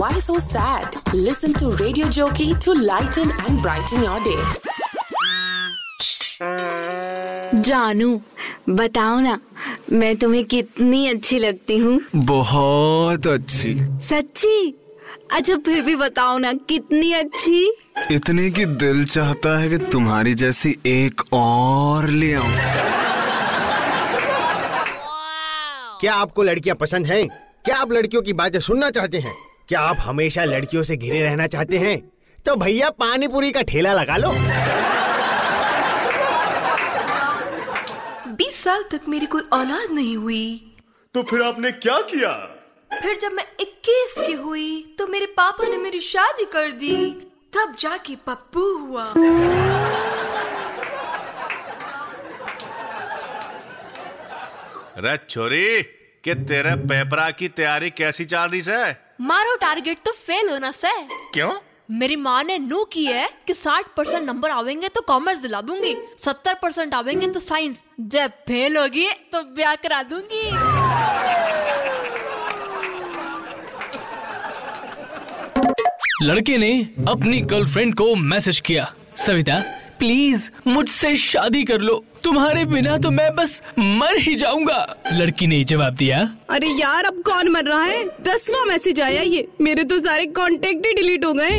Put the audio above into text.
Why so sad? Listen to Radio Jockey to lighten and brighten your day. जानू बताओ ना मैं तुम्हें कितनी अच्छी लगती हूँ बहुत अच्छी सच्ची अच्छा फिर भी बताओ ना कितनी अच्छी इतने की दिल चाहता है कि तुम्हारी जैसी एक और ले आऊँ क्या आपको लड़कियाँ पसंद हैं? क्या आप लड़कियों की बातें सुनना चाहते हैं क्या आप हमेशा लड़कियों से घिरे रहना चाहते हैं? तो भैया पानी पूरी का ठेला लगा लो। बीस साल तक मेरी कोई औलाद नहीं हुई। तो फिर आपने क्या किया? फिर जब मैं 21 की हुई तो मेरे पापा ने मेरी शादी कर दी। तब जाके पप्पू हुआ। रे छोरी कि तेरे पेपरा की तैयारी कैसी चल रही से? मारो टारगेट तो फेल होना से क्यों? मेरी माँ ने नो की है कि 60 परसेंट नंबर आवेंगे तो कॉमर्स दिला दूँगी 70 परसेंट आवेंगे तो साइंस जब फेल होगी तो ब्याह करा दूँगी। लड़के ने अपनी गर्लफ्रेंड को मैसेज किया। सविता प्लीज़ मुझसे शादी कर लो। तुम्हारे बिना तो मैं बस मर ही जाऊँगा। लड़की ने जवाब दिया। अरे यार, अब कौन मर रहा है? दसवा मैसेज आया ये। मेरे तो सारे कॉन्टेक्ट ही डिलीट हो गए।